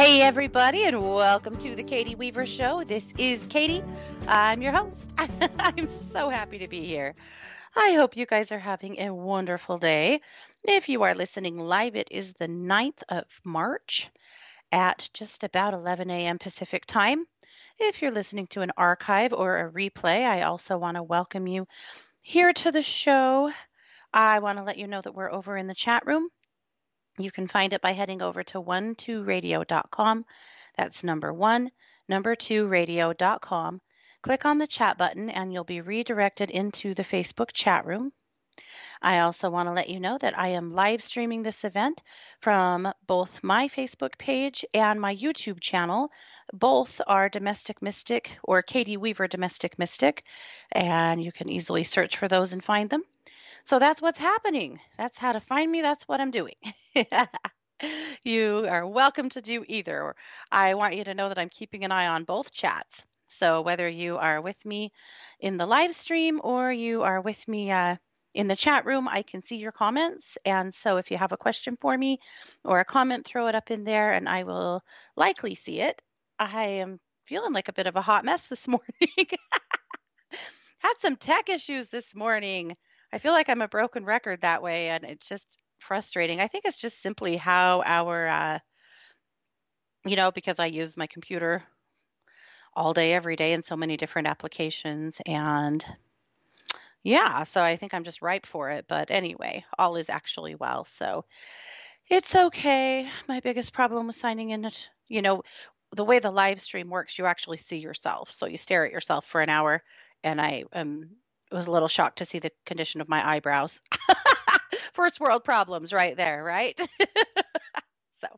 Hey, everybody, and welcome to the Katie Weaver Show. This is Katie. I'm your host. I'm so happy to be here. I hope you guys are having a wonderful day. If you are listening live, it is the 9th of March at just about 11 a.m. Pacific time. If you're listening to an archive or a replay, I also want to welcome you here to the show. I want to let you know that we're over in the chat room. You can find it by heading over to one2radio.com. That's number one, number two radio.com. Click on the chat button and you'll be redirected into the Facebook chat room. I also want to let you know that I am live streaming this event from both my Facebook page and my YouTube channel. Both are Domestic Mystic or Katie Weaver Domestic Mystic, and you can easily search for those and find them. So that's what's happening. That's how to find me. That's what I'm doing. you are welcome to do either. I want you to know that I'm keeping an eye on both chats. So whether you are with me in the live stream or you are with me uh, in the chat room, I can see your comments. And so if you have a question for me or a comment, throw it up in there and I will likely see it. I am feeling like a bit of a hot mess this morning. Had some tech issues this morning. I feel like I'm a broken record that way, and it's just frustrating. I think it's just simply how our, uh, you know, because I use my computer all day, every day in so many different applications. And yeah, so I think I'm just ripe for it. But anyway, all is actually well. So it's okay. My biggest problem was signing in, you know, the way the live stream works, you actually see yourself. So you stare at yourself for an hour. And I am was a little shocked to see the condition of my eyebrows. First world problems right there, right? so,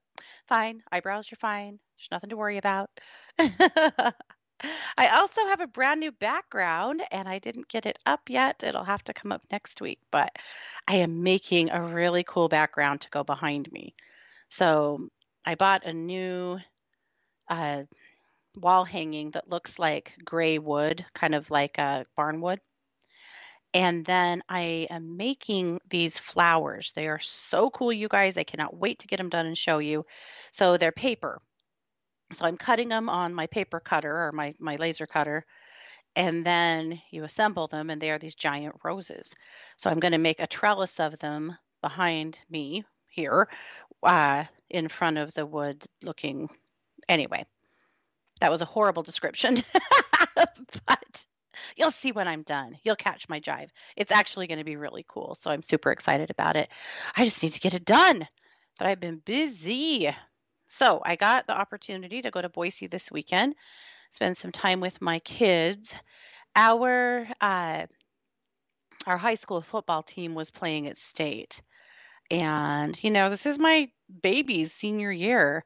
fine. Eyebrows, you're fine. There's nothing to worry about. I also have a brand new background and I didn't get it up yet. It'll have to come up next week, but I am making a really cool background to go behind me. So, I bought a new uh, wall hanging that looks like gray wood, kind of like a barn wood. And then I am making these flowers. They are so cool, you guys. I cannot wait to get them done and show you. So they're paper. So I'm cutting them on my paper cutter or my, my laser cutter. And then you assemble them, and they are these giant roses. So I'm going to make a trellis of them behind me here uh, in front of the wood looking. Anyway, that was a horrible description. but You'll see when I'm done. You'll catch my jive. It's actually going to be really cool. So I'm super excited about it. I just need to get it done. But I've been busy. So I got the opportunity to go to Boise this weekend, spend some time with my kids. Our uh, our high school football team was playing at state. And, you know, this is my baby's senior year.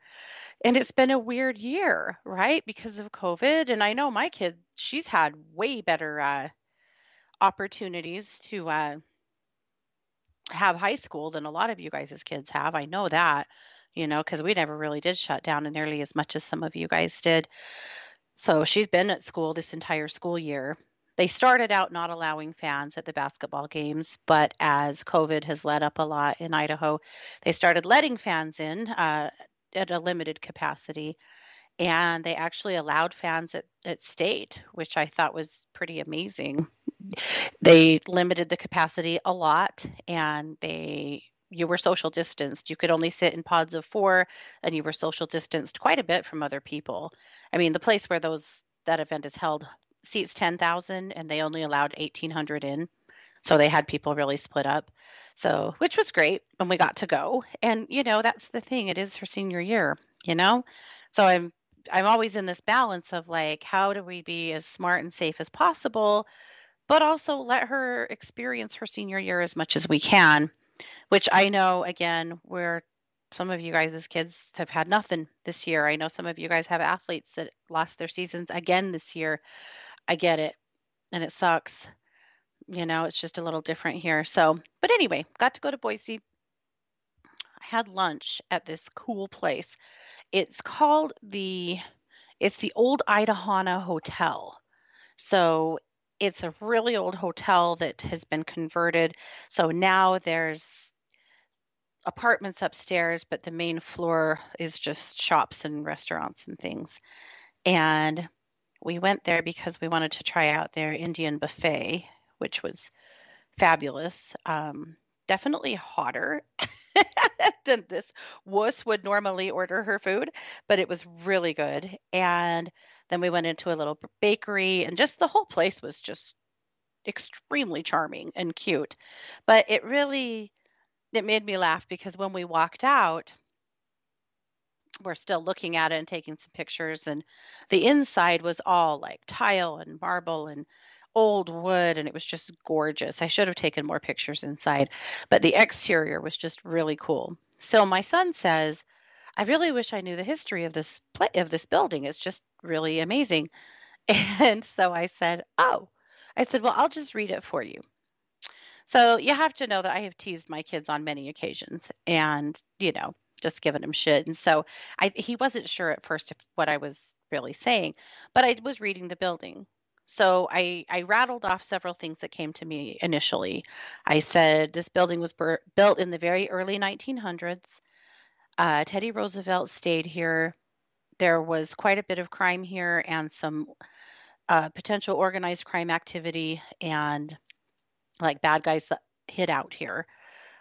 And it's been a weird year, right? Because of COVID. And I know my kid, she's had way better uh, opportunities to uh, have high school than a lot of you guys' kids have. I know that, you know, because we never really did shut down nearly as much as some of you guys did. So she's been at school this entire school year. They started out not allowing fans at the basketball games, but as COVID has let up a lot in Idaho, they started letting fans in. Uh, at a limited capacity. And they actually allowed fans at, at state, which I thought was pretty amazing. They limited the capacity a lot and they you were social distanced. You could only sit in pods of four and you were social distanced quite a bit from other people. I mean, the place where those that event is held seats 10,000 and they only allowed 1800 in. So they had people really split up. So, which was great when we got to go. And you know, that's the thing. It is her senior year, you know? So I'm I'm always in this balance of like how do we be as smart and safe as possible, but also let her experience her senior year as much as we can, which I know again, where some of you guys as kids have had nothing this year. I know some of you guys have athletes that lost their seasons again this year. I get it. And it sucks you know, it's just a little different here. So, but anyway, got to go to Boise. I had lunch at this cool place. It's called the it's the Old Idanha Hotel. So, it's a really old hotel that has been converted. So now there's apartments upstairs, but the main floor is just shops and restaurants and things. And we went there because we wanted to try out their Indian buffet, which was fabulous. Um, definitely hotter than this wuss would normally order her food, but it was really good. And then we went into a little bakery, and just the whole place was just extremely charming and cute. But it really it made me laugh because when we walked out, we're still looking at it and taking some pictures and the inside was all like tile and marble and old wood and it was just gorgeous. I should have taken more pictures inside, but the exterior was just really cool. So my son says, "I really wish I knew the history of this play of this building. It's just really amazing." And so I said, "Oh." I said, "Well, I'll just read it for you." So you have to know that I have teased my kids on many occasions and, you know, just given him shit. And so I he wasn't sure at first if what I was really saying, but I was reading the building. So I I rattled off several things that came to me initially. I said this building was bur- built in the very early 1900s. Uh, Teddy Roosevelt stayed here. There was quite a bit of crime here and some uh, potential organized crime activity and like bad guys that hid out here.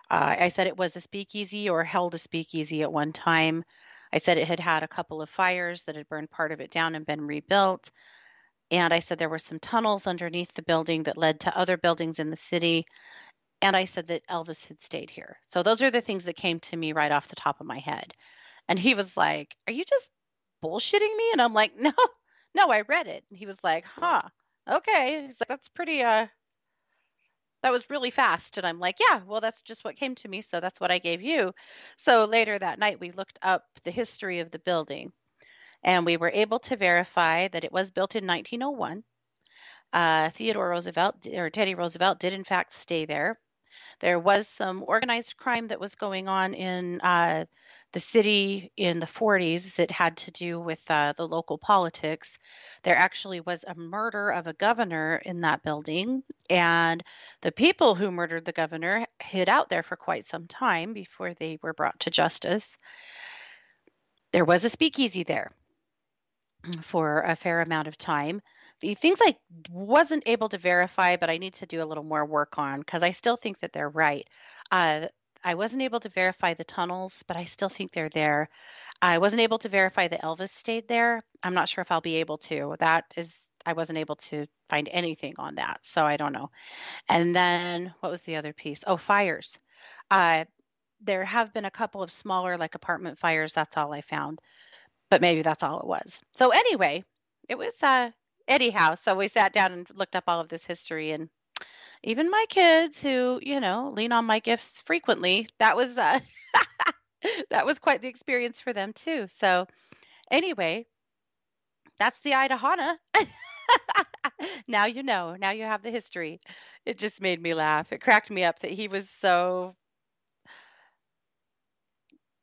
Uh, I said it was a speakeasy or held a speakeasy at one time. I said it had had a couple of fires that had burned part of it down and been rebuilt. And I said there were some tunnels underneath the building that led to other buildings in the city. And I said that Elvis had stayed here. So those are the things that came to me right off the top of my head. And he was like, Are you just bullshitting me? And I'm like, No, no, I read it. And he was like, Huh, okay. He's like, That's pretty, uh, that was really fast. And I'm like, yeah, well, that's just what came to me. So that's what I gave you. So later that night, we looked up the history of the building and we were able to verify that it was built in 1901. Uh, Theodore Roosevelt or Teddy Roosevelt did, in fact, stay there. There was some organized crime that was going on in uh, the city in the 40s that had to do with uh, the local politics. There actually was a murder of a governor in that building, and the people who murdered the governor hid out there for quite some time before they were brought to justice. There was a speakeasy there for a fair amount of time. The things I wasn't able to verify, but I need to do a little more work on because I still think that they're right. Uh, I wasn't able to verify the tunnels, but I still think they're there. I wasn't able to verify that Elvis stayed there. I'm not sure if I'll be able to. That is, I wasn't able to find anything on that, so I don't know. And then what was the other piece? Oh, fires. Uh, there have been a couple of smaller, like apartment fires. That's all I found, but maybe that's all it was. So anyway, it was uh, anyhow. So we sat down and looked up all of this history and even my kids who, you know, lean on my gifts frequently, that was uh, that was quite the experience for them too. So anyway, that's the Idanha. now you know. Now you have the history. It just made me laugh. It cracked me up that he was so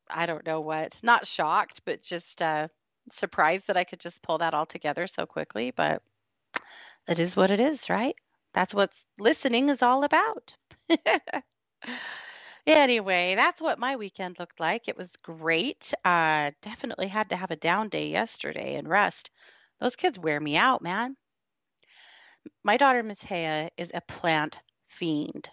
I don't know what, not shocked, but just uh, surprised that I could just pull that all together so quickly. But it is what it is, right? That's what listening is all about. anyway, that's what my weekend looked like. It was great. Uh, definitely had to have a down day yesterday and rest. Those kids wear me out, man. My daughter Matea is a plant fiend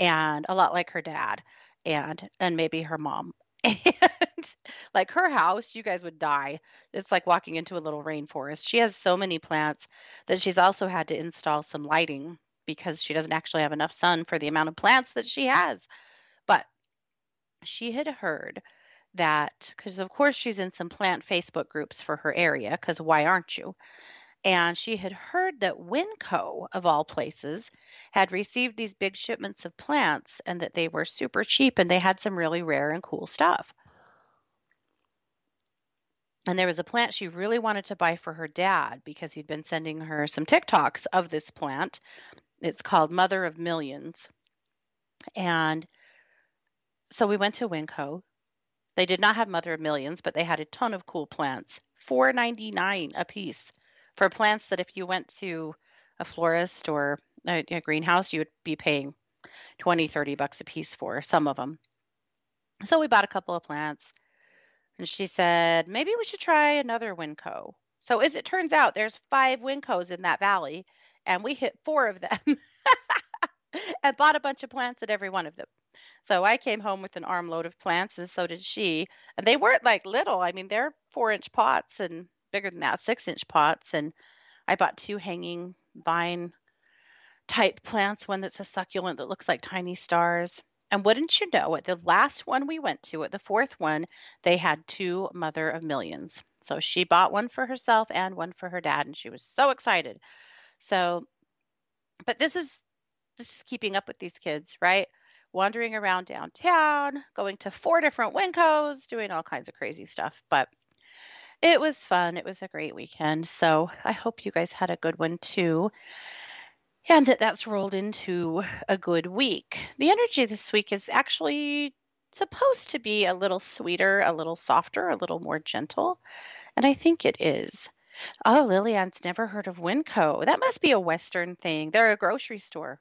and a lot like her dad and and maybe her mom. And like her house, you guys would die. It's like walking into a little rainforest. She has so many plants that she's also had to install some lighting because she doesn't actually have enough sun for the amount of plants that she has. But she had heard that because of course she's in some plant Facebook groups for her area because why aren't you? And she had heard that Winco, of all places, had received these big shipments of plants and that they were super cheap and they had some really rare and cool stuff. And there was a plant she really wanted to buy for her dad because he'd been sending her some TikToks of this plant. It's called Mother of Millions. And so we went to Winco. They did not have Mother of Millions, but they had a ton of cool plants. Four ninety nine a piece for plants that if you went to a florist or a, a greenhouse, you would be paying 20, 30 bucks a piece for some of them. So we bought a couple of plants. And she said, maybe we should try another Winco. So as it turns out, there's five Wincos in that valley, and we hit four of them and bought a bunch of plants at every one of them. So I came home with an armload of plants, and so did she. And they weren't like little. I mean, they're four inch pots and bigger than that, six inch pots. And I bought two hanging vine type plants, one that's a succulent that looks like tiny stars. And wouldn't you know, at the last one we went to, at the fourth one, they had two mother of millions. So she bought one for herself and one for her dad, and she was so excited. So, but this is just keeping up with these kids, right? Wandering around downtown, going to four different Wincos, doing all kinds of crazy stuff. But it was fun. It was a great weekend. So I hope you guys had a good one too and that that's rolled into a good week. The energy this week is actually supposed to be a little sweeter, a little softer, a little more gentle, and I think it is. Oh, Lillian's never heard of Winco. That must be a Western thing. They're a grocery store.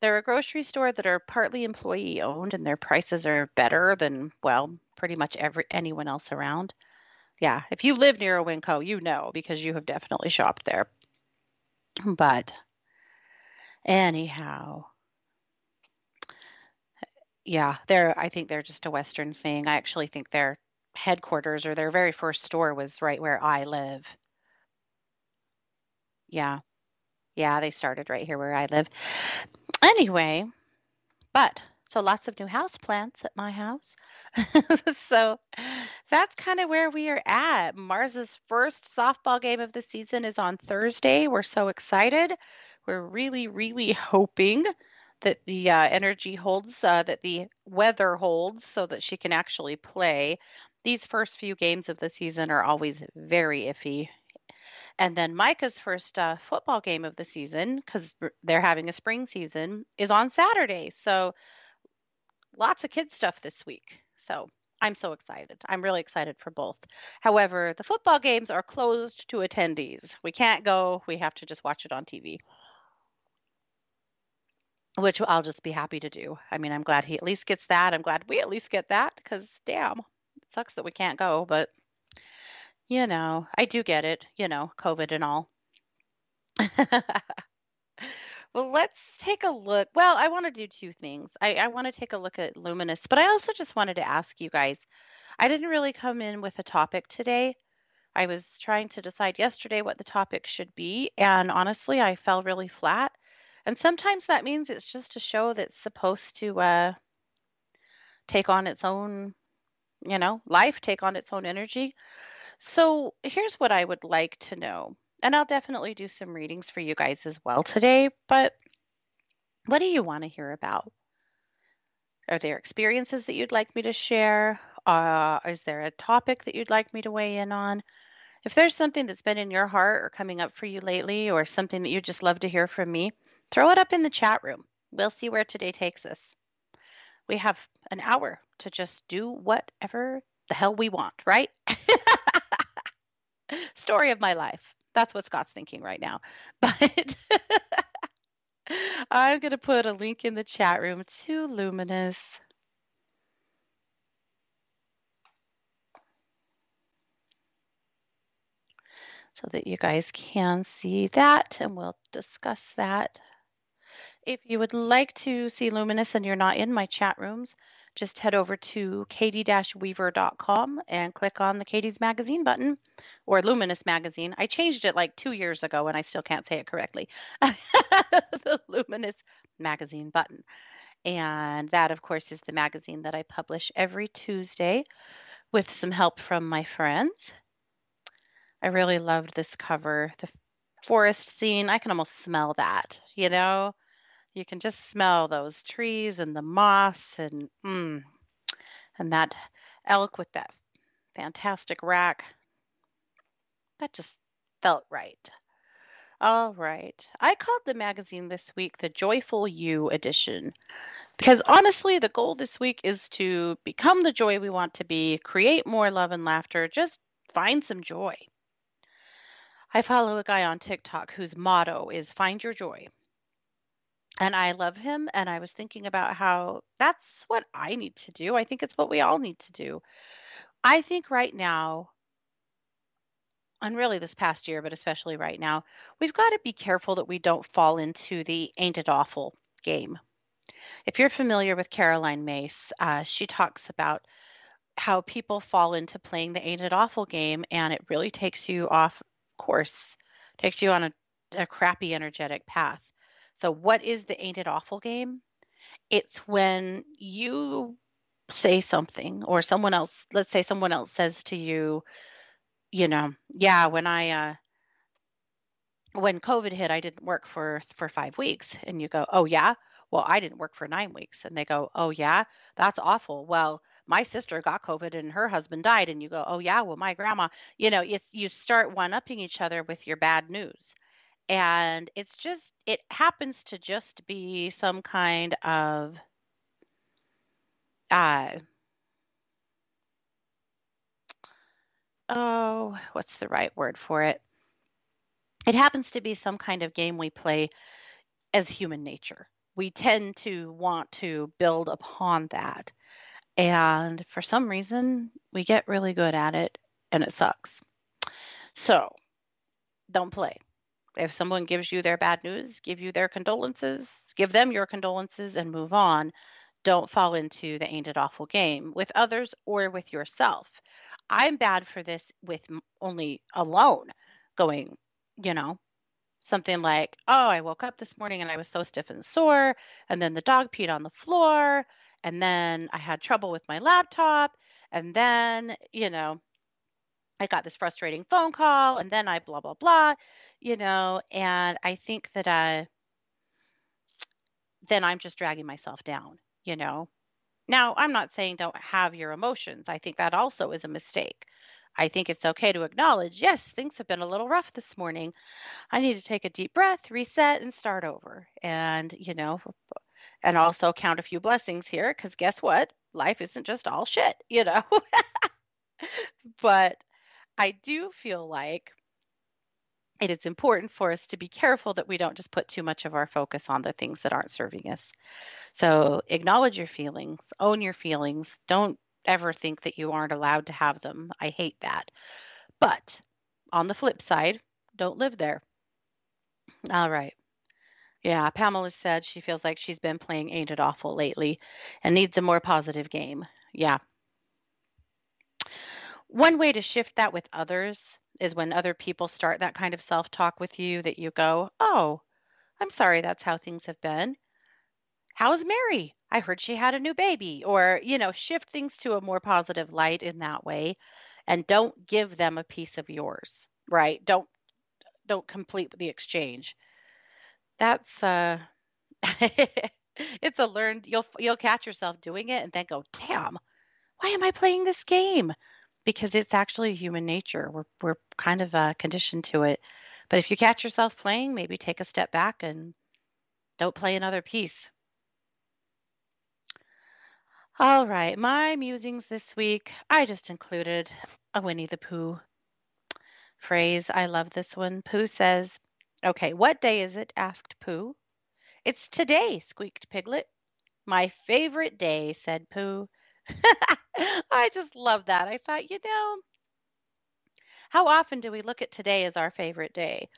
They're a grocery store that are partly employee owned, and their prices are better than well, pretty much every anyone else around. Yeah, if you live near a Winco, you know because you have definitely shopped there. But anyhow, yeah, they're I think they're just a Western thing. I actually think their headquarters or their very first store was right where I live. Yeah. Yeah, they started right here where I live. Anyway, but so lots of new house plants at my house. so that's kind of where we are at. Mars's first softball game of the season is on Thursday. We're so excited. We're really, really hoping that the uh, energy holds, uh, that the weather holds, so that she can actually play. These first few games of the season are always very iffy. And then Micah's first uh, football game of the season, because they're having a spring season, is on Saturday. So lots of kids stuff this week. So I'm so excited. I'm really excited for both. However, the football games are closed to attendees. We can't go. We have to just watch it on TV. Which I'll just be happy to do. I mean, I'm glad he at least gets that. I'm glad we at least get that because damn, it sucks that we can't go, but you know, I do get it, you know, COVID and all. Well, let's take a look. Well, I want to do two things. I, I want to take a look at Luminous, but I also just wanted to ask you guys. I didn't really come in with a topic today. I was trying to decide yesterday what the topic should be, and honestly, I fell really flat. And sometimes that means it's just a show that's supposed to uh, take on its own, you know, life, take on its own energy. So here's what I would like to know and I'll definitely do some readings for you guys as well today. But what do you want to hear about? Are there experiences that you'd like me to share? Uh, is there a topic that you'd like me to weigh in on? If there's something that's been in your heart or coming up for you lately, or something that you'd just love to hear from me, throw it up in the chat room. We'll see where today takes us. We have an hour to just do whatever the hell we want, right? Story of my life. That's what Scott's thinking right now. But I'm going to put a link in the chat room to Luminous. So that you guys can see that and we'll discuss that. If you would like to see Luminous and you're not in my chat rooms, just head over to katie-weaver.com and click on the Katie's Magazine button or Luminous Magazine. I changed it like two years ago and I still can't say it correctly. the Luminous Magazine button. And that, of course, is the magazine that I publish every Tuesday with some help from my friends. I really loved this cover. The forest scene, I can almost smell that, you know? You can just smell those trees and the moss and mm, and that elk with that fantastic rack. That just felt right. All right. I called the magazine this week the Joyful You edition because honestly, the goal this week is to become the joy we want to be, create more love and laughter, just find some joy. I follow a guy on TikTok whose motto is find your joy. And I love him. And I was thinking about how that's what I need to do. I think it's what we all need to do. I think right now, and really this past year, but especially right now, we've got to be careful that we don't fall into the ain't it awful game. If you're familiar with Caroline Myss, uh, she talks about how people fall into playing the ain't it awful game and it really takes you off course, takes you on a, a crappy energetic path. So, what is the ain't it awful game? It's when you say something or someone else, let's say someone else says to you, you know, yeah, when I, uh, when COVID hit, I didn't work for for five weeks, and you go, oh yeah, well I didn't work for nine weeks, and they go, oh yeah, that's awful. Well, my sister got COVID and her husband died, and you go, oh yeah, well my grandma, you know, you start one upping each other with your bad news, and it's just it happens to just be some kind of uh oh what's the right word for it? It happens to be some kind of game we play as human nature. We tend to want to build upon that. And for some reason we get really good at it and it sucks. So don't play if someone gives you their bad news, give you their condolences, give them your condolences and move on. Don't fall into the ain't it awful game with others or with yourself. I'm bad for this with only alone going, you know, something like, oh, I woke up this morning and I was so stiff and sore. And then the dog peed on the floor. And then I had trouble with my laptop. And then, you know, I got this frustrating phone call and then I blah, blah, blah, you know, and I think that uh, then I'm just dragging myself down, you know. Now, I'm not saying don't have your emotions. I think that also is a mistake. I think it's okay to acknowledge, yes, things have been a little rough this morning. I need to take a deep breath, reset, and start over. And, you know, and also count a few blessings here because guess what? Life isn't just all shit, you know. but I do feel like it is important for us to be careful that we don't just put too much of our focus on the things that aren't serving us. So acknowledge your feelings, own your feelings. Don't ever think that you aren't allowed to have them. I hate that. But on the flip side, don't live there. All right. Yeah, Pamela said she feels like she's been playing Ain't It Awful lately and needs a more positive game. Yeah, one way to shift that with others is when other people start that kind of self talk with you that you go, Oh, I'm sorry that's how things have been. How's Mary? I heard she had a new baby. Or, you know, shift things to a more positive light in that way and don't give them a piece of yours, right? Don't don't complete the exchange. That's uh it's a learned you'll you'll catch yourself doing it and then go, "Damn, why am I playing this game?" Because it's actually human nature. We're we're kind of uh, conditioned to it. But if you catch yourself playing, maybe take a step back and don't play another piece. All right, my musings this week, I just included a Winnie the Pooh phrase. I love this one. Pooh says, Okay, what day is it? asked Pooh. It's today, squeaked Piglet. My favorite day, said Pooh. I just love that. I thought, you know, how often do we look at today as our favorite day?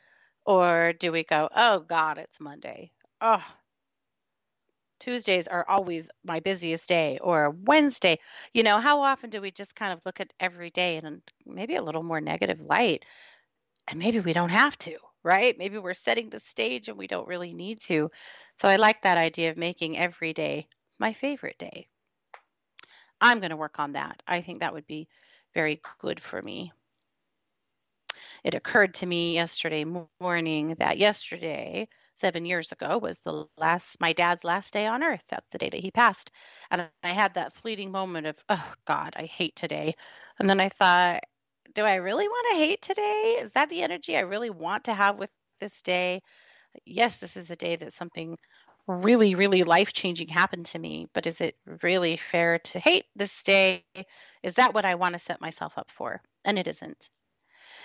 Or do we go, oh God, it's Monday? Oh, Tuesdays are always my busiest day, or Wednesday. You know, how often do we just kind of look at every day in maybe a little more negative light? And maybe we don't have to, right? Maybe we're setting the stage and we don't really need to. So I like that idea of making every day my favorite day. I'm going to work on that. I think that would be very good for me. It occurred to me yesterday morning that yesterday, seven years ago, was the last my dad's last day on earth. That's the day that he passed. And I had that fleeting moment of, oh God, I hate today. And then I thought, do I really want to hate today? Is that the energy I really want to have with this day? Yes, this is a day that something really, really life changing happened to me, but is it really fair to hate this day? Is that what I want to set myself up for? And it isn't.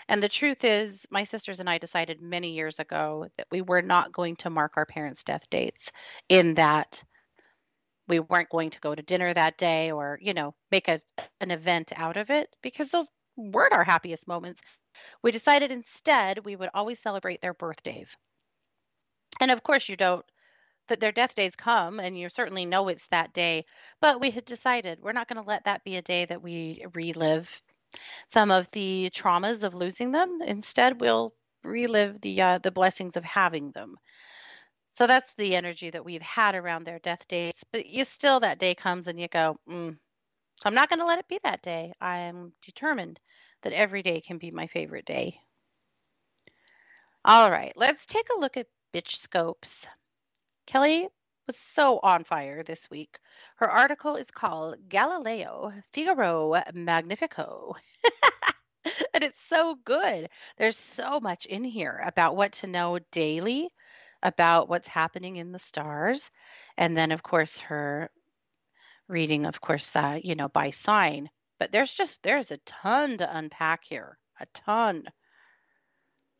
And the truth is, my sisters and I decided many years ago that we were not going to mark our parents' death dates in that we weren't going to go to dinner that day or, you know, make a, an event out of it because those weren't our happiest moments. We decided instead we would always celebrate their birthdays. And of course, you don't, that their death days come and you certainly know it's that day. But we had decided we're not going to let that be a day that we relive some of the traumas of losing them. Instead, we'll relive the uh, the blessings of having them. So that's the energy that we've had around their death dates. But you still, that day comes and you go, mm. I'm not going to let it be that day. I am determined that every day can be my favorite day. All right, let's take a look at bitch scopes. Kelly was so on fire this week. Her article is called Galileo Figaro Magnifico. and it's so good. There's so much in here about what to know daily about what's happening in the stars. And then, of course, her reading, of course, uh, you know, by sign. But there's just, there's a ton to unpack here, a ton.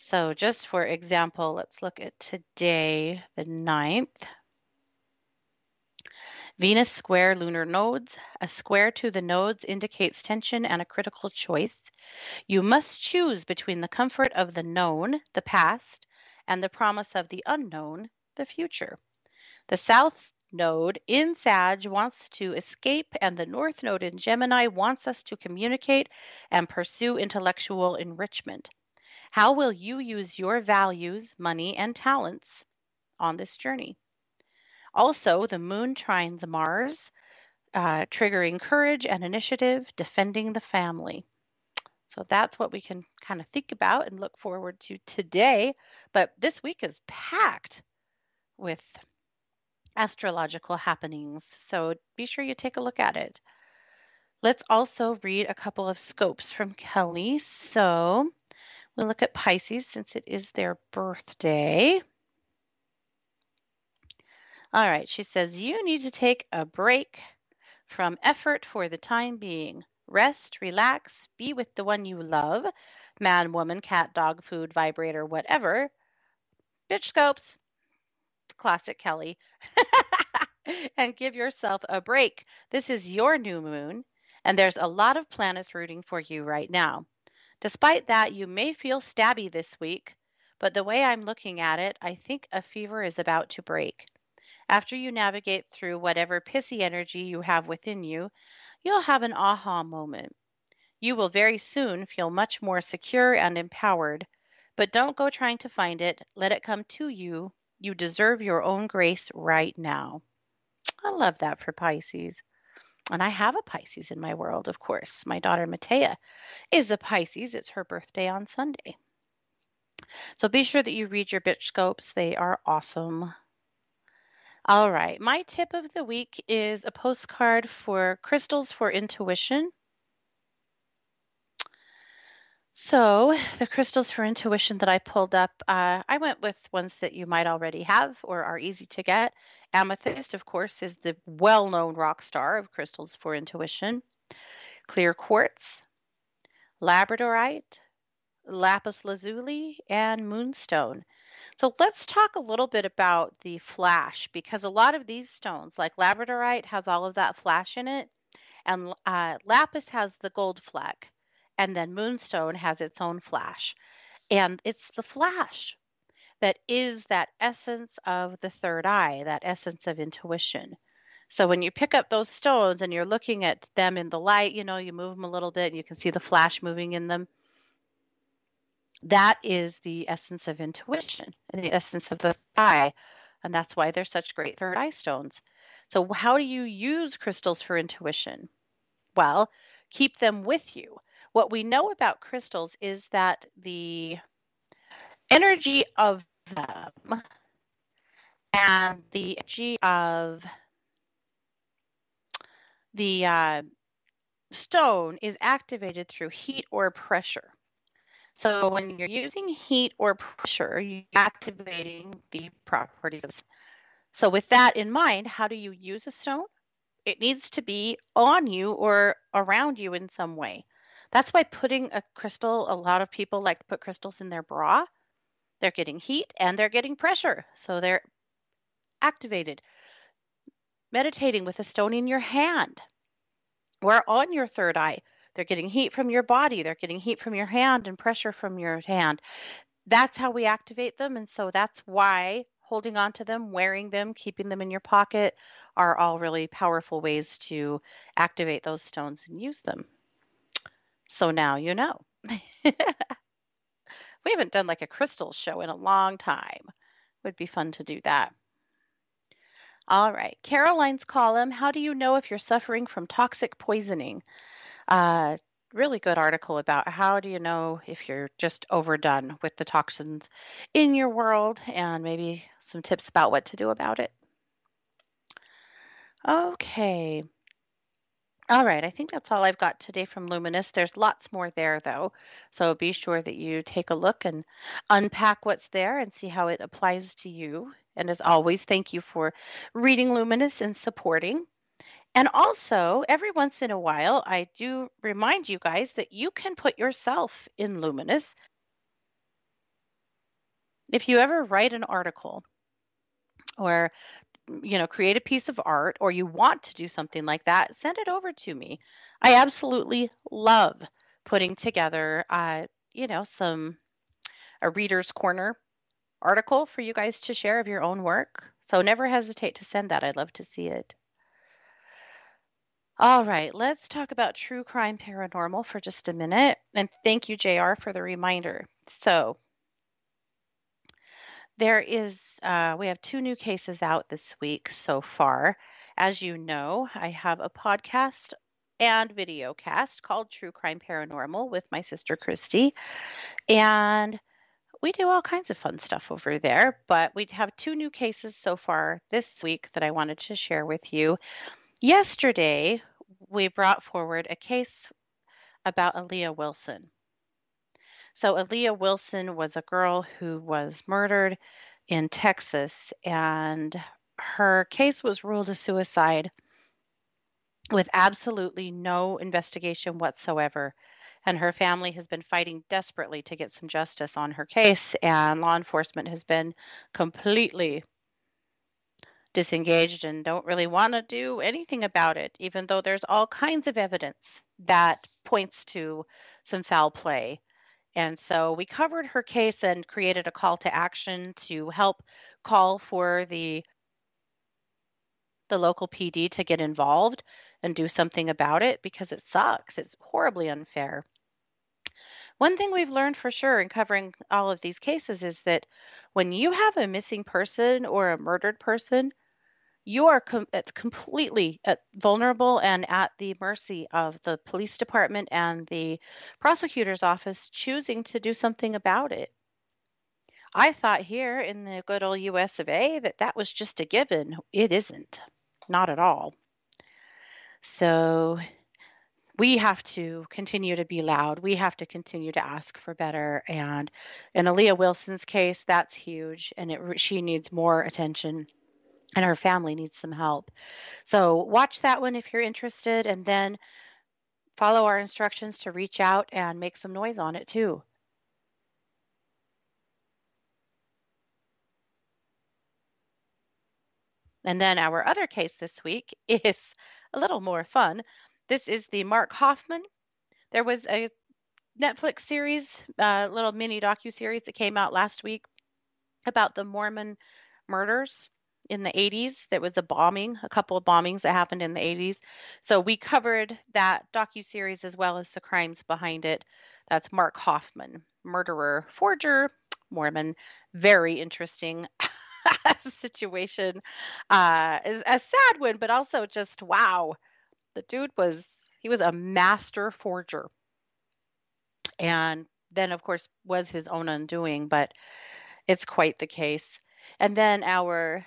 So, just for example, let's look at today, the 9th. Venus square lunar nodes. A square to the nodes indicates tension and a critical choice. You must choose between the comfort of the known, the past, and the promise of the unknown, the future. The south node in Sag wants to escape, and the north node in Gemini wants us to communicate and pursue intellectual enrichment. How will you use your values, money, and talents on this journey? Also, the moon trines Mars, uh, triggering courage and initiative, defending the family. So that's what we can kind of think about and look forward to today. But this week is packed with astrological happenings. So be sure you take a look at it. Let's also read a couple of scopes from Kelly. So we'll look at Pisces since it is their birthday. All right, she says, You need to take a break from effort for the time being. Rest, relax, be with the one you love man, woman, cat, dog, food, vibrator, whatever. Bitch scopes. Classic Kelly. and give yourself a break. This is your new moon, and there's a lot of planets rooting for you right now. Despite that, you may feel stabby this week, but the way I'm looking at it, I think a fever is about to break. After you navigate through whatever pissy energy you have within you, you'll have an aha moment. You will very soon feel much more secure and empowered, but don't go trying to find it. Let it come to you. You deserve your own grace right now. I love that for Pisces. And I have a Pisces in my world, of course. My daughter Matea is a Pisces. It's her birthday on Sunday. So be sure that you read your bitch scopes. They are awesome. All right. My tip of the week is a postcard for Crystals for Intuition. So, the crystals for intuition that I pulled up, uh, I went with ones that you might already have or are easy to get. Amethyst, of course, is the well known rock star of crystals for intuition. Clear quartz, labradorite, lapis lazuli, and moonstone. So let's talk a little bit about the flash because a lot of these stones, like labradorite, has all of that flash in it, and uh, lapis has the gold fleck, and then moonstone has its own flash. And it's the flash that is that essence of the third eye, that essence of intuition. So when you pick up those stones and you're looking at them in the light, you know, you move them a little bit and you can see the flash moving in them that is the essence of intuition and the essence of the eye. And that's why they're such great third eye stones. So, how do you use crystals for intuition? Well, keep them with you. What we know about crystals is that the energy of them and the energy of the uh, stone is activated through heat or pressure. So when you're using heat or pressure, you're activating the properties of So with that in mind, how do you use a stone? It needs to be on you or around you in some way. That's why putting a crystal, a lot of people like to put crystals in their bra. They're getting heat and they're getting pressure. So they're activated. Meditating with a stone in your hand or on your third eye. They're getting heat from your body, they're getting heat from your hand and pressure from your hand. That's how we activate them. And so that's why holding on to them, wearing them, keeping them in your pocket are all really powerful ways to activate those stones and use them. So now you know. we haven't done like a crystal show in a long time. Would be fun to do that. All right. Caroline's column How do you know if you're suffering from toxic poisoning? Uh, really good article about how do you know if you're just overdone with the toxins in your world and maybe some tips about what to do about it. Okay. All right, I think that's all I've got today from Luminous. There's lots more there, though. So be sure that you take a look and unpack what's there and see how it applies to you. And as always, thank you for reading Luminous and supporting. And also, every once in a while, I do remind you guys that you can put yourself in Luminous. If you ever write an article or you know create a piece of art or you want to do something like that send it over to me i absolutely love putting together uh, you know some a reader's corner article for you guys to share of your own work so never hesitate to send that i'd love to see it all right, let's talk about true crime paranormal for just a minute. And thank you, JR, for the reminder. So, there is, uh, we have two new cases out this week so far. As you know, I have a podcast and video cast called True Crime Paranormal with my sister Christy. And we do all kinds of fun stuff over there, but we have two new cases so far this week that I wanted to share with you. Yesterday, we brought forward a case about Aaliyah Wilson. So, Aaliyah Wilson was a girl who was murdered in Texas, and her case was ruled a suicide with absolutely no investigation whatsoever. And her family has been fighting desperately to get some justice on her case, and law enforcement has been completely disengaged and don't really want to do anything about it, even though there's all kinds of evidence that points to some foul play. And so we covered her case and created a call to action to help call for the the local PD to get involved and do something about it because it sucks. It's horribly unfair. One thing we've learned for sure in covering all of these cases is that when you have a missing person or a murdered person, you are com- completely at, vulnerable and at the mercy of the police department and the prosecutor's office choosing to do something about it. I thought here in the good old US of A that that was just a given. It isn't, not at all. So we have to continue to be loud. We have to continue to ask for better. And in Aaliyah Wilson's case, that's huge, and it, she needs more attention and her family needs some help. So watch that one if you're interested, and then follow our instructions to reach out and make some noise on it too. And then our other case this week is a little more fun. This is the Mark Hofmann. There was a Netflix series, a uh, little mini docu series that came out last week about the Mormon murders in the 80s. There was a bombing, a couple of bombings that happened in the 80s. So we covered that docu series as well as the crimes behind it. That's Mark Hofmann, murderer, forger, Mormon. Very interesting situation. Uh, is a sad one, but also just wow. The dude was he was a master forger, and then of course was his own undoing. But it's quite the case. And then our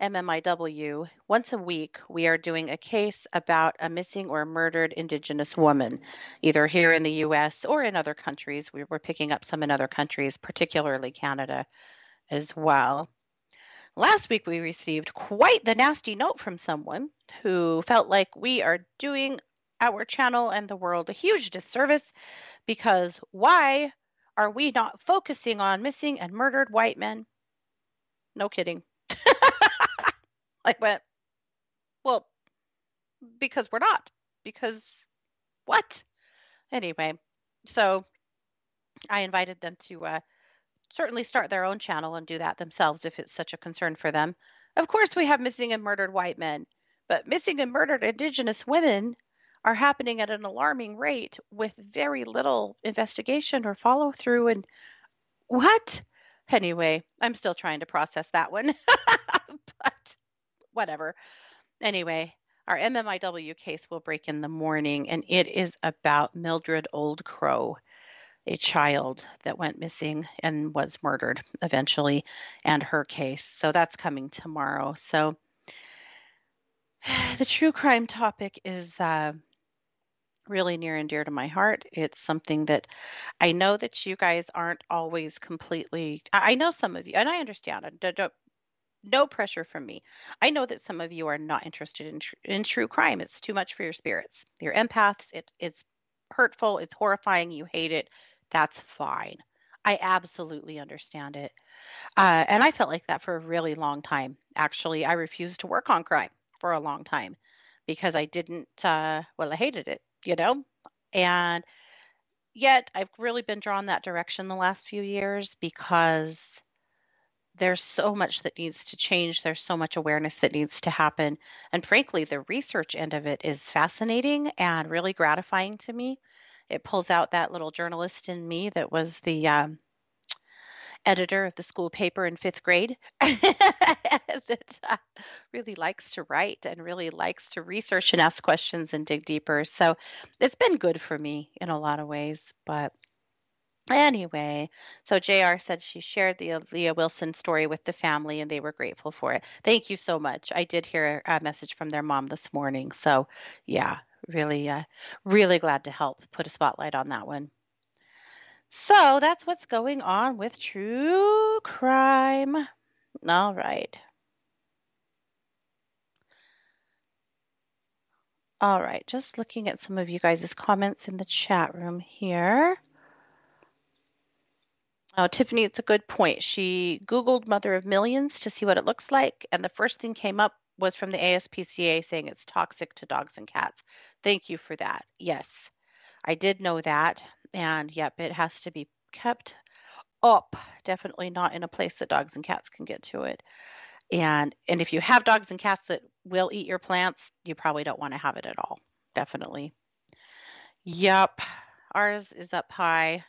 MMIW, once a week we are doing a case about a missing or murdered Indigenous woman, either here in the US or in other countries. We were picking up some in other countries, particularly Canada as well. Last week we received quite the nasty note from someone who felt like we are doing our channel and the world a huge disservice because why are we not focusing on missing and murdered white men? No kidding. I went, well, because we're not. Because what? Anyway, so I invited them to uh, certainly start their own channel and do that themselves if it's such a concern for them. Of course, we have missing and murdered white men, but missing and murdered Indigenous women are happening at an alarming rate with very little investigation or follow through. And what? Anyway, I'm still trying to process that one, whatever. Anyway, our MMIW case will break in the morning, and it is about Mildred Old Crow a child that went missing and was murdered eventually, and her case. So that's coming tomorrow. So the true crime topic is uh, really near and dear to my heart. It's something that I know that you guys aren't always completely. I know some of you, and I understand. Don't, don't, no pressure from me. I know that some of you are not interested in tr- in true crime. It's too much for your spirits. You're empaths. It, it's hurtful. It's horrifying. You hate it that's fine. I absolutely understand it. Uh, and I felt like that for a really long time. Actually, I refused to work on crime for a long time because I didn't, uh, well, I hated it, you know? And yet I've really been drawn that direction the last few years because there's so much that needs to change. There's so much awareness that needs to happen. And frankly, the research end of it is fascinating and really gratifying to me it pulls out that little journalist in me that was the um, editor of the school paper in fifth grade that uh, really likes to write and really likes to research and ask questions and dig deeper. So it's been good for me in a lot of ways. But anyway, so JR said she shared the Leah Wilson story with the family and they were grateful for it. Thank you so much. I did hear a message from their mom this morning. So yeah, really, uh, really glad to help put a spotlight on that one. So that's what's going on with true crime. All right. All right, just looking at some of you guys' comments in the chat room here. Oh, Tiffany, it's a good point. She Googled Mother of Millions to see what it looks like, and the first thing came up was from the ASPCA saying it's toxic to dogs and cats. Thank you for that. Yes, I did know that. And yep, it has to be kept up. Definitely not in a place that dogs and cats can get to it. And and if you have dogs and cats that will eat your plants, you probably don't want to have it at all. Definitely. Yep. Ours is up high.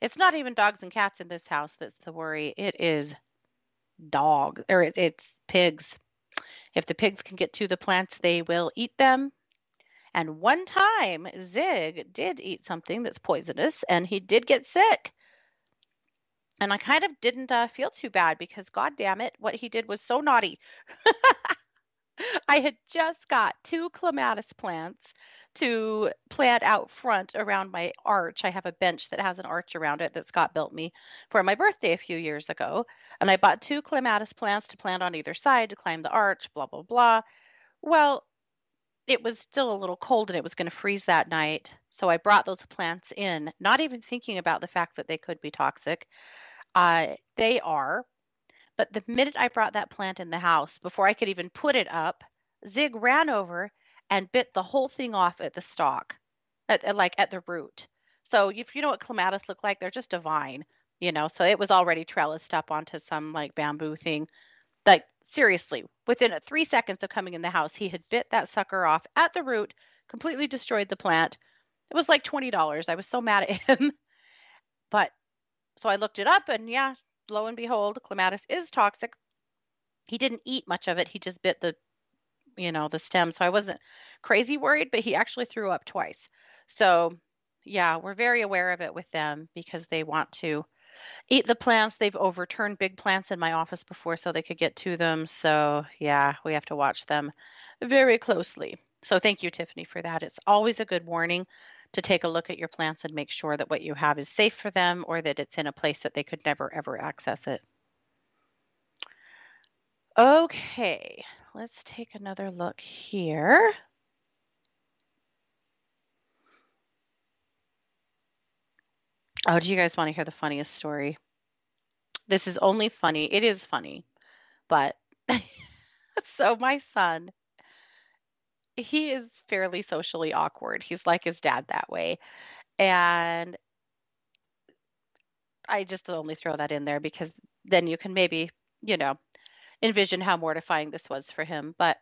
It's not even dogs and cats in this house that's the worry. It is dog or it's, it's pigs. If the pigs can get to the plants, they will eat them. And one time, Zig did eat something that's poisonous and he did get sick. And I kind of didn't uh, feel too bad because, God damn it, what he did was so naughty. I had just got two clematis plants to plant out front around my arch. I have a bench that has an arch around it that Scott built me for my birthday a few years ago. And I bought two clematis plants to plant on either side to climb the arch, blah, blah, blah. Well, it was still a little cold and it was going to freeze that night. So I brought those plants in, not even thinking about the fact that they could be toxic. Uh, they are. But the minute I brought that plant in the house, before I could even put it up, Zig ran over and bit the whole thing off at the stalk, at, at, like at the root. So if you know what clematis look like, they're just a vine, you know. So it was already trellised up onto some like bamboo thing. Like seriously, within three seconds of coming in the house, he had bit that sucker off at the root, completely destroyed the plant. It was like twenty dollars. I was so mad at him, but so I looked it up, and yeah, lo and behold, clematis is toxic. He didn't eat much of it. He just bit the you know, the stem. So I wasn't crazy worried, but he actually threw up twice. So yeah, we're very aware of it with them because they want to eat the plants. They've overturned big plants in my office before so they could get to them. So yeah, we have to watch them very closely. So thank you, Tiffany, for that. It's always a good warning to take a look at your plants and make sure that what you have is safe for them or that it's in a place that they could never ever access it. Okay, let's take another look here. Oh, do you guys want to hear the funniest story? This is only funny. It is funny, but so my son he is fairly socially awkward. He's like his dad that way. And I just only throw that in there because then you can maybe, you know, envision how mortifying this was for him. But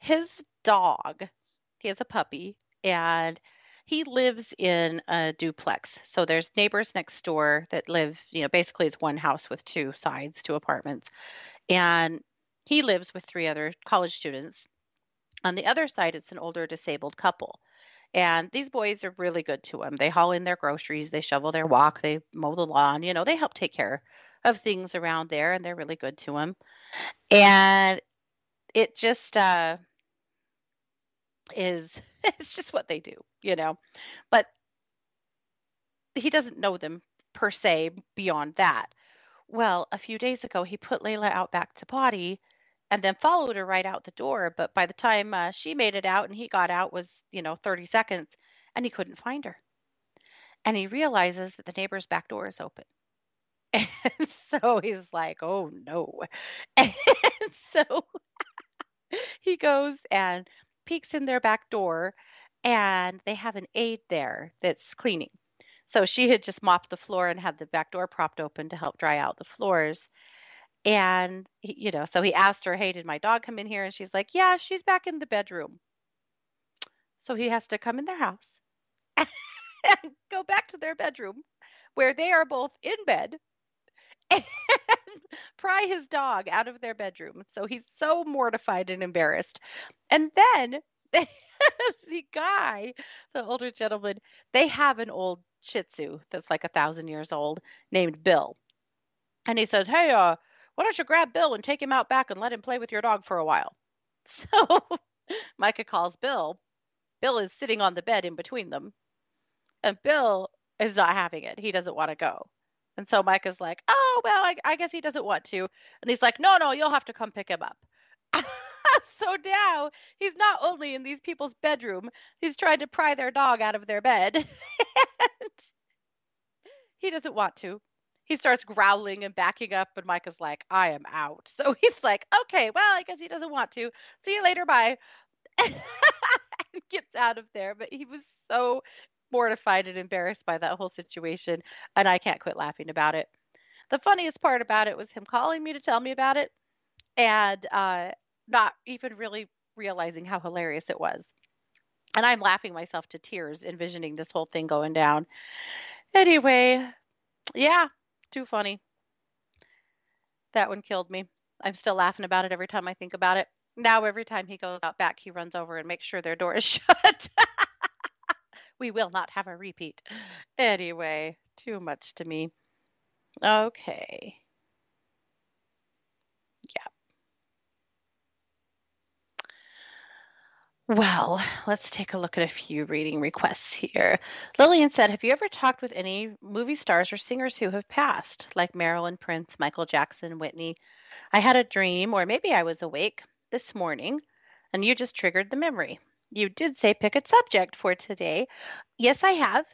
his dog, he has a puppy, and he lives in a duplex. So there's neighbors next door that live, you know, basically it's one house with two sides, two apartments. And he lives with three other college students. On the other side, it's an older disabled couple. And these boys are really good to him. They haul in their groceries, they shovel their walk, they mow the lawn, you know, they help take care of things around there and they're really good to him. And it just uh is it's just what they do, you know. But he doesn't know them per se beyond that. Well, a few days ago, he put Layla out back to potty and then followed her right out the door. But by the time uh, she made it out and he got out was, you know, 30 seconds and he couldn't find her. And he realizes that the neighbor's back door is open. And so he's like, oh no. And so he goes and peeks in their back door and they have an aide there that's cleaning. So she had just mopped the floor and had the back door propped open to help dry out the floors. And, you know, so he asked her, Hey, did my dog come in here? And she's like, Yeah, she's back in the bedroom. So he has to come in their house and go back to their bedroom where they are both in bed and pry his dog out of their bedroom. So he's so mortified and embarrassed. And then the guy, the older gentleman, they have an old Shih Tzu that's like a thousand years old named Bill. And he says, Hey, uh, why don't you grab Bill and take him out back and let him play with your dog for a while? So Micah calls Bill. Bill is sitting on the bed in between them. And Bill is not having it. He doesn't want to go. And so Micah's like, Oh, well, I, I guess he doesn't want to. And he's like, No, no, you'll have to come pick him up. so now he's not only in these people's bedroom, he's trying to pry their dog out of their bed. and he doesn't want to. He starts growling and backing up, and Micah's like, I am out. So he's like, okay, well, I guess he doesn't want to. See you later. Bye. and gets out of there. But he was so mortified and embarrassed by that whole situation. And I can't quit laughing about it. The funniest part about it was him calling me to tell me about it and uh, not even really realizing how hilarious it was. And I'm laughing myself to tears, envisioning this whole thing going down. Anyway, yeah, too funny. That one killed me. I'm still laughing about it every time I think about it. Now, every time he goes out back, he runs over and makes sure their door is shut. we will not have a repeat. Anyway, too much to me. Okay. Well, let's take a look at a few reading requests here. Lillian said, Have you ever talked with any movie stars or singers who have passed, like Marilyn Prince, Michael Jackson, Whitney? I had a dream, or maybe I was awake this morning, and you just triggered the memory. You did say pick a subject for today. Yes, I have.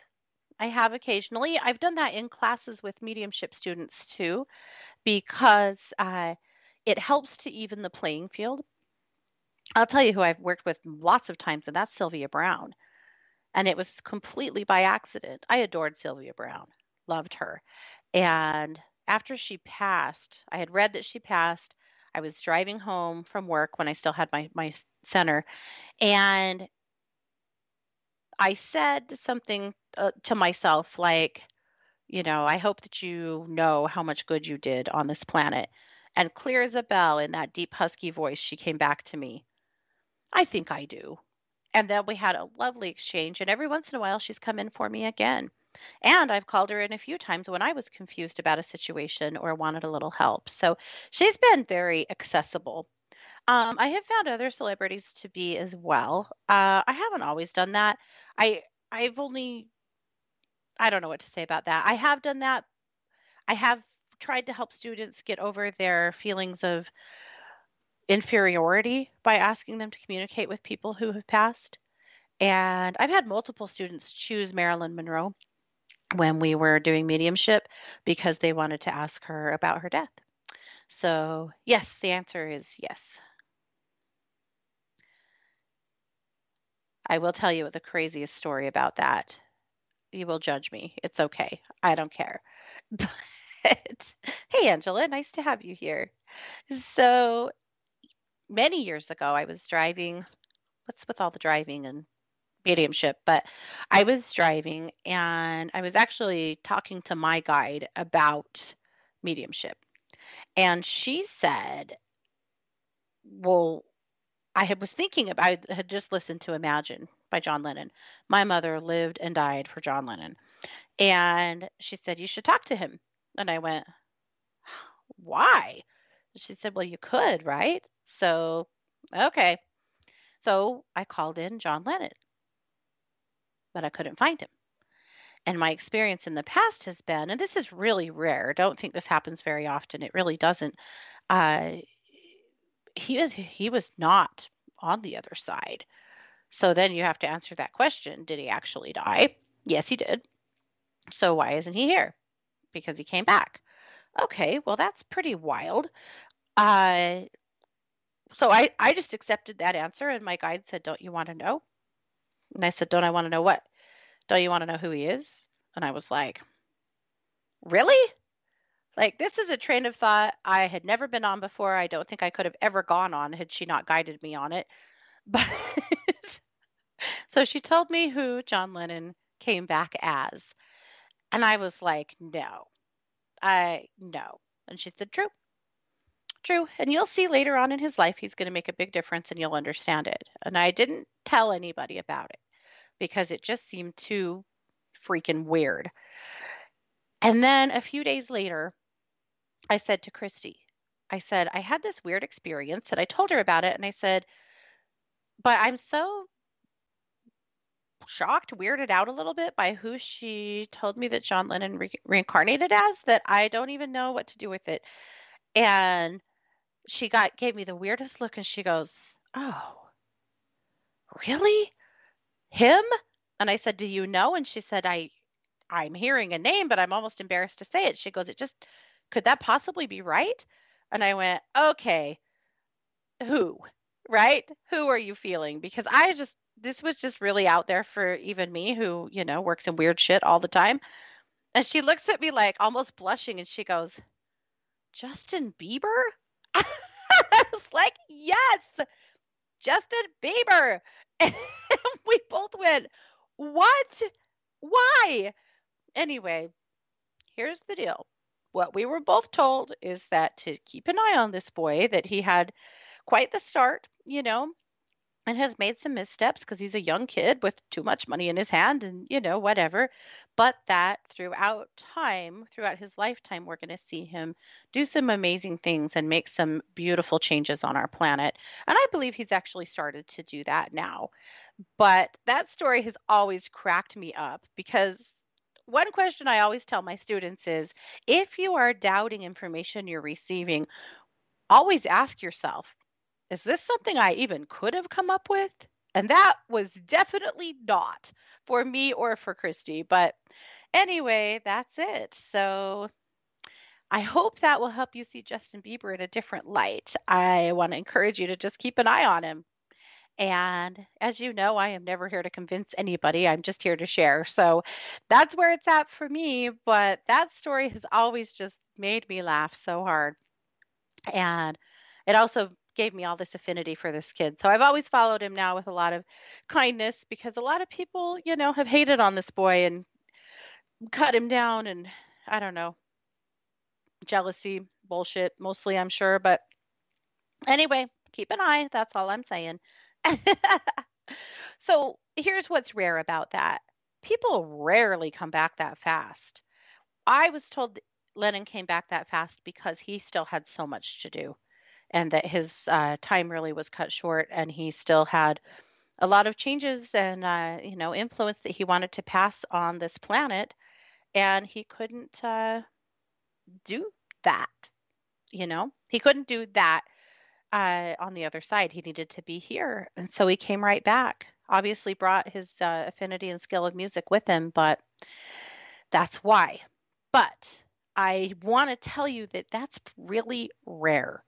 I have occasionally. I've done that in classes with mediumship students too, because uh, it helps to even the playing field I'll tell you who I've worked with lots of times, and that's Sylvia Browne. And it was completely by accident. I adored Sylvia Browne, loved her. And after she passed, I had read that she passed. I was driving home from work when I still had my, my center. And I said something uh, to myself like, you know, I hope that you know how much good you did on this planet. And clear as a bell in that deep, husky voice, she came back to me I think I do. And then we had a lovely exchange, and every once in a while she's come in for me again. And I've called her in a few times when I was confused about a situation or wanted a little help. So she's been very accessible. Um, I have found other celebrities to be as well. Uh, I haven't always done that. I I've only I don't know what to say about that. I have done that. I have tried to help students get over their feelings of inferiority by asking them to communicate with people who have passed. And I've had multiple students choose Marilyn Monroe when we were doing mediumship because they wanted to ask her about her death. So, yes, the answer is yes. I will tell you the craziest story about that. You will judge me. It's okay. I don't care. But hey, Angela, nice to have you here. So, many years ago, I was driving. What's with all the driving and mediumship? But I was driving and I was actually talking to my guide about mediumship. And she said, Well, I had, was thinking about, I had just listened to Imagine by John Lennon. My mother lived and died for John Lennon. And she said, You should talk to him. And I went, Why? She said, Well, you could, right? So, okay. So I called in John Lennon, but I couldn't find him. And my experience in the past has been, and this is really rare, don't think this happens very often, it really doesn't. Uh, he was he was not on the other side. So then you have to answer that question, did he actually die? Yes, he did. So why isn't he here? Because he came back. Okay, well that's pretty wild. Uh so I I just accepted that answer and my guide said, "Don't you want to know?" And I said, "Don't I want to know what?" Don't you want to know who he is? And I was like, Really? Like, this is a train of thought I had never been on before. I don't think I could have ever gone on had she not guided me on it. But so she told me who John Lennon came back as. And I was like, No, I, no. And she said, True. True. And you'll see later on in his life, he's going to make a big difference and you'll understand it. And I didn't tell anybody about it because it just seemed too freaking weird. And then a few days later, I said to Christy, I said, I had this weird experience and I told her about it. And I said, but I'm so shocked, weirded out a little bit by who she told me that John Lennon re- reincarnated as that I don't even know what to do with it. And she got gave me the weirdest look and she goes, "Oh. Really? Him?" And I said, "Do you know?" And she said, "I I'm hearing a name, but I'm almost embarrassed to say it." She goes, "It just could that possibly be right?" And I went, "Okay. Who? Right? Who are you feeling?" Because I just this was just really out there for even me who, you know, works in weird shit all the time. And she looks at me like almost blushing and she goes, Justin Bieber? I was like, yes, Justin Bieber. And we both went, what? Why? Anyway, here's the deal. What we were both told is that to keep an eye on this boy, that he had quite the start, you know, and has made some missteps because he's a young kid with too much money in his hand and you know whatever. But that throughout time throughout his lifetime we're going to see him do some amazing things and make some beautiful changes on our planet. And i believe he's actually started to do that now. But that story has always cracked me up because one question I always tell my students is if you are doubting information you're receiving, always ask yourself, is this something I even could have come up with? And that was definitely not for me or for Christy. But anyway, that's it. So I hope that will help you see Justin Bieber in a different light. I want to encourage you to just keep an eye on him. And as you know, I am never here to convince anybody. I'm just here to share. So that's where it's at for me. But that story has always just made me laugh so hard. And it also gave me all this affinity for this kid. So I've always followed him now with a lot of kindness because a lot of people, you know, have hated on this boy and cut him down and I don't know, jealousy, bullshit, mostly, I'm sure. But anyway, keep an eye. That's all I'm saying. so here's what's rare about that people rarely come back that fast. I was told Lennon came back that fast because he still had so much to do and that his uh, time really was cut short and he still had a lot of changes and uh, you know influence that he wanted to pass on this planet and he couldn't uh, do that you know he couldn't do that uh, on the other side he needed to be here and so he came right back obviously brought his uh, affinity and skill of music with him but that's why. But I want to tell you that that's really rare.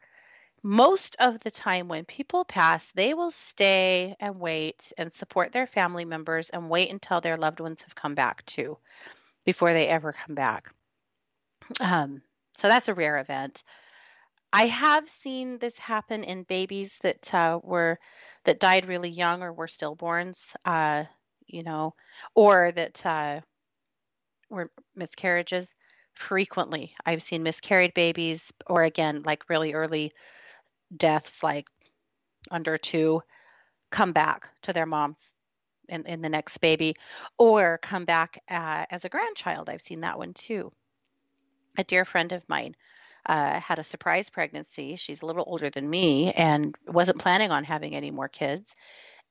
Most of the time, when people pass, they will stay and wait and support their family members and wait until their loved ones have come back too before they ever come back. Um, so that's a rare event. I have seen this happen in babies that uh, were that died really young or were stillborns, uh, you know, or that uh, were miscarriages. Frequently, I've seen miscarried babies, or again, like really early deaths, like under two, come back to their moms in, in the next baby, or come back uh, as a grandchild. I've seen that one too. A dear friend of mine uh, had a surprise pregnancy. She's a little older than me and wasn't planning on having any more kids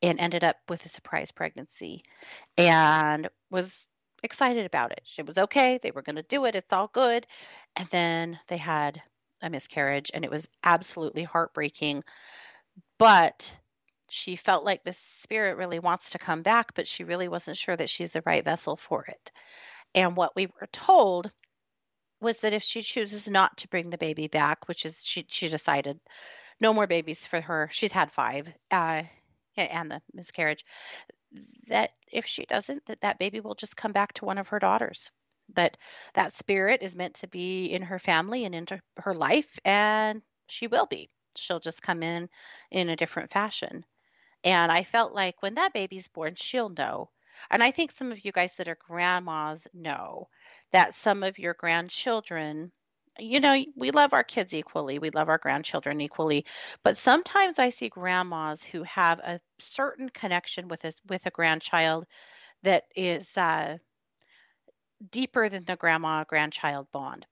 and ended up with a surprise pregnancy and was excited about it. It was okay. They were going to do it. It's all good. And then they had a miscarriage and it was absolutely heartbreaking. But she felt like the spirit really wants to come back, but she really wasn't sure that she's the right vessel for it. And what we were told was that if she chooses not to bring the baby back, which is she she decided no more babies for her. She's had five, uh, and the miscarriage. That if she doesn't, that that baby will just come back to one of her daughters. That that spirit is meant to be in her family and into her life, and she will be. She'll just come in in a different fashion. And I felt like when that baby's born, she'll know. And I think some of you guys that are grandmas know that some of your grandchildren you know, we love our kids equally. We love our grandchildren equally. But sometimes I see grandmas who have a certain connection with a with a grandchild that is uh, deeper than the grandma grandchild bond.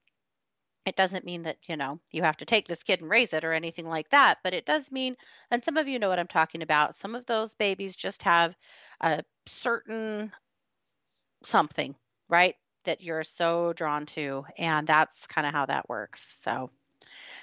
It doesn't mean that, you know, you have to take this kid and raise it or anything like that, but it does mean, and some of you know what I'm talking about, some of those babies just have a certain something, right? that you're so drawn to. And that's kind of how that works. So,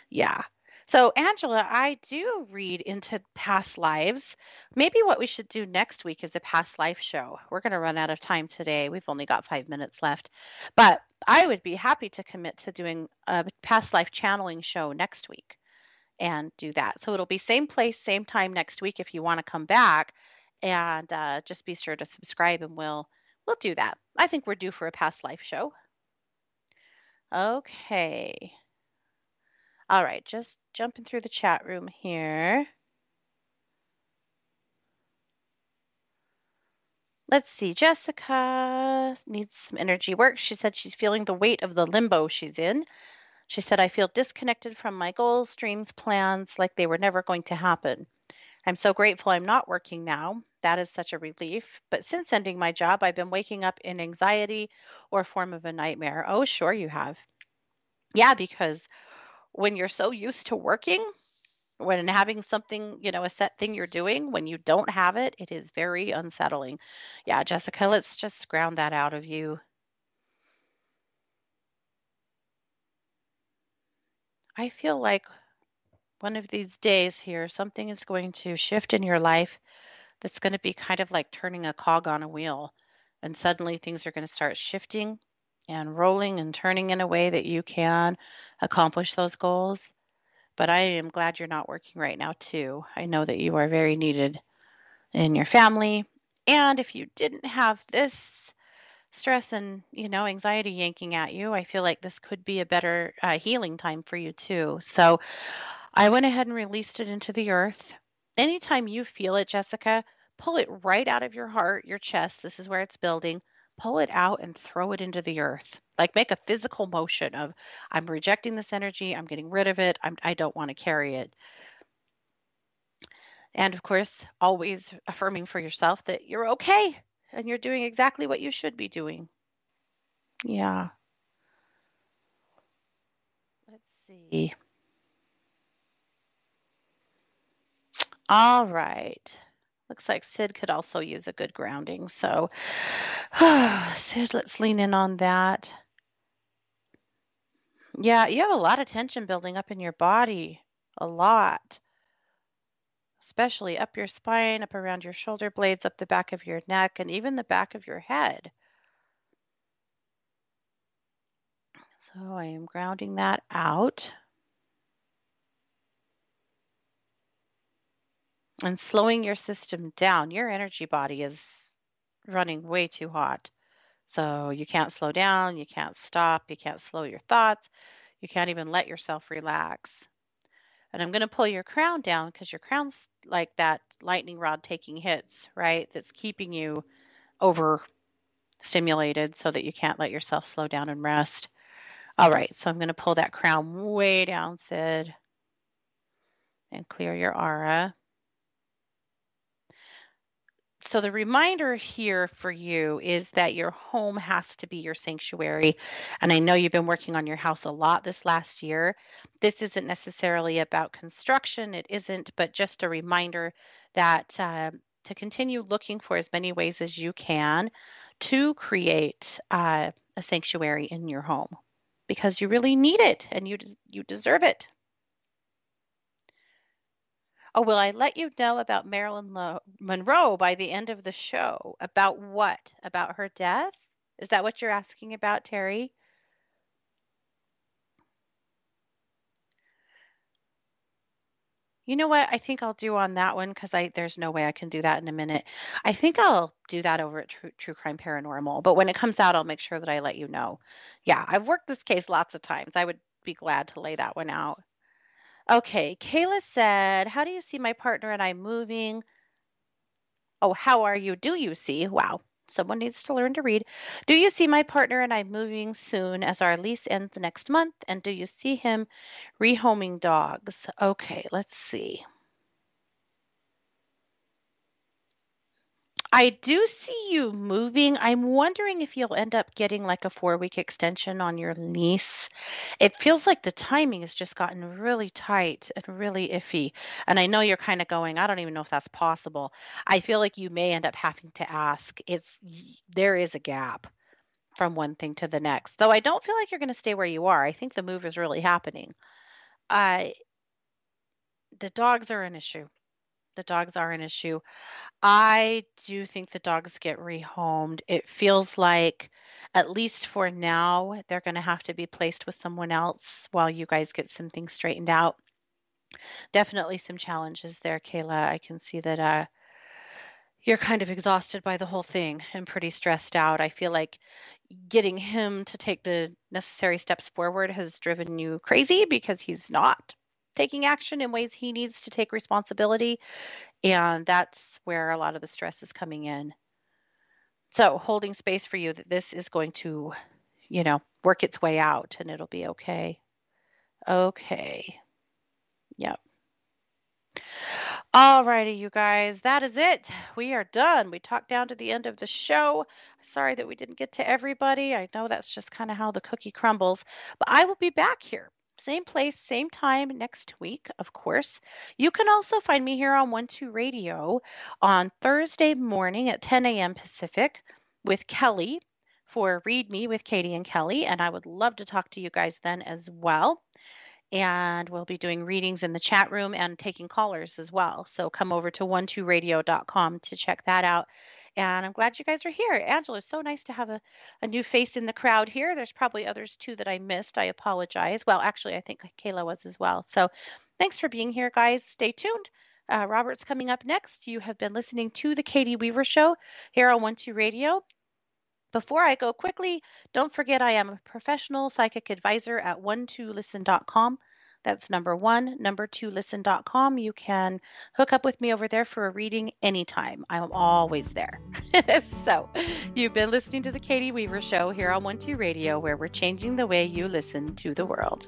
yeah. So, Angela, I do read into past lives. Maybe what we should do next week is a past life show. We're going to run out of time today. We've only got five minutes left. But I would be happy to commit to doing a past life channeling show next week and do that. So, it'll be same place, same time next week if you want to come back. And uh, just be sure to subscribe and we'll We'll do that. I think we're due for a past life show. Okay. All right, just jumping through the chat room here. Let's see. Jessica needs some energy work. She said she's feeling the weight of the limbo she's in. She said, I feel disconnected from my goals, dreams, plans, like they were never going to happen. I'm so grateful I'm not working now. That is such a relief. But since ending my job, I've been waking up in anxiety or form of a nightmare. Oh, sure, you have. Yeah, because when you're so used to working, when having something, you know, a set thing you're doing, when you don't have it, it is very unsettling. Yeah, Jessica, let's just ground that out of you. I feel like one of these days here, something is going to shift in your life that's going to be kind of like turning a cog on a wheel. And suddenly things are going to start shifting and rolling and turning in a way that you can accomplish those goals. But I am glad you're not working right now, too. I know that you are very needed in your family. And if you didn't have this stress and you know anxiety yanking at you i feel like this could be a better uh, healing time for you too so I went ahead and released it into the earth. Anytime you feel it, Jessica, pull it right out of your heart, your chest. This is where it's building. Pull it out and throw it into the earth. Like make a physical motion of, I'm rejecting this energy. I'm getting rid of it. I'm, I don't want to carry it. And of course, always affirming for yourself that you're okay and you're doing exactly what you should be doing. Yeah. Let's see. All right. Looks like Sid could also use a good grounding. So, Sid, let's lean in on that. Yeah, you have a lot of tension building up in your body. A lot. Especially up your spine, up around your shoulder blades, up the back of your neck, and even the back of your head. So I am grounding that out. And slowing your system down. Your energy body is running way too hot. So you can't slow down, you can't stop, you can't slow your thoughts, you can't even let yourself relax. And I'm going to pull your crown down because your crown's like that lightning rod taking hits, right? That's keeping you over stimulated so that you can't let yourself slow down and rest. All right, so I'm going to pull that crown way down, Sid, and clear your aura. So the reminder here for you is that your home has to be your sanctuary. And I know you've been working on your house a lot this last year. This isn't necessarily about construction, it isn't, but just a reminder that uh, to continue looking for as many ways as you can to create uh, a sanctuary in your home because you really need it and you you deserve it. Oh, will I let you know about Marilyn Lo- Monroe by the end of the show? About what? About her death? Is that what you're asking about, Terry? You know what? I think I'll do on that one because I there's no way I can do that in a minute. I think I'll do that over at True, True Crime Paranormal. But when it comes out, I'll make sure that I let you know. Yeah, I've worked this case lots of times. I would be glad to lay that one out. Okay, Kayla said, How do you see my partner and I moving? Oh, how are you? Do you see? Wow, someone needs to learn to read. Do you see my partner and I moving soon as our lease ends next month? And do you see him rehoming dogs? Okay, let's see. I do see you moving. I'm wondering if you'll end up getting like a four week extension on your lease. It feels like the timing has just gotten really tight and really iffy. And I know you're kind of going, I don't even know if that's possible. I feel like you may end up having to ask. It's there is a gap from one thing to the next. Though I don't feel like you're going to stay where you are. I think the move is really happening. Uh, the dogs are an issue. The dogs are an issue. I do think the dogs get rehomed. It feels like, at least for now, they're going to have to be placed with someone else while you guys get some things straightened out. Definitely some challenges there, Kayla. I can see that uh, you're kind of exhausted by the whole thing and pretty stressed out. I feel like getting him to take the necessary steps forward has driven you crazy because he's not taking action in ways he needs to take responsibility. And that's where a lot of the stress is coming in. So, holding space for you that this is going to, you know, work its way out and it'll be okay. Okay. Yep. All righty, you guys, that is it. We are done. We talked down to the end of the show. Sorry that we didn't get to everybody. I know that's just kind of how the cookie crumbles, but I will be back here same place, same time next week, of course. You can also find me here on One Two Radio on Thursday morning at 10 a.m. Pacific with Kelly for Read Me with Katie and Kelly. And I would love to talk to you guys then as well. And we'll be doing readings in the chat room and taking callers as well. So come over to one2radio.com to check that out. And I'm glad you guys are here. Angela, it's so nice to have a, a new face in the crowd here. There's probably others too that I missed. I apologize. Well, actually, I think Kayla was as well. So thanks for being here, guys. Stay tuned. Uh, Robert's coming up next. You have been listening to The Katie Weaver Show here on One Two Radio. Before I go quickly, don't forget I am a professional psychic advisor at one2listen.com. That's number one. Number two, listen.com. You can hook up with me over there for a reading anytime. I'm always there. so, you've been listening to The Katie Weaver Show here on One Two Radio, where we're changing the way you listen to the world.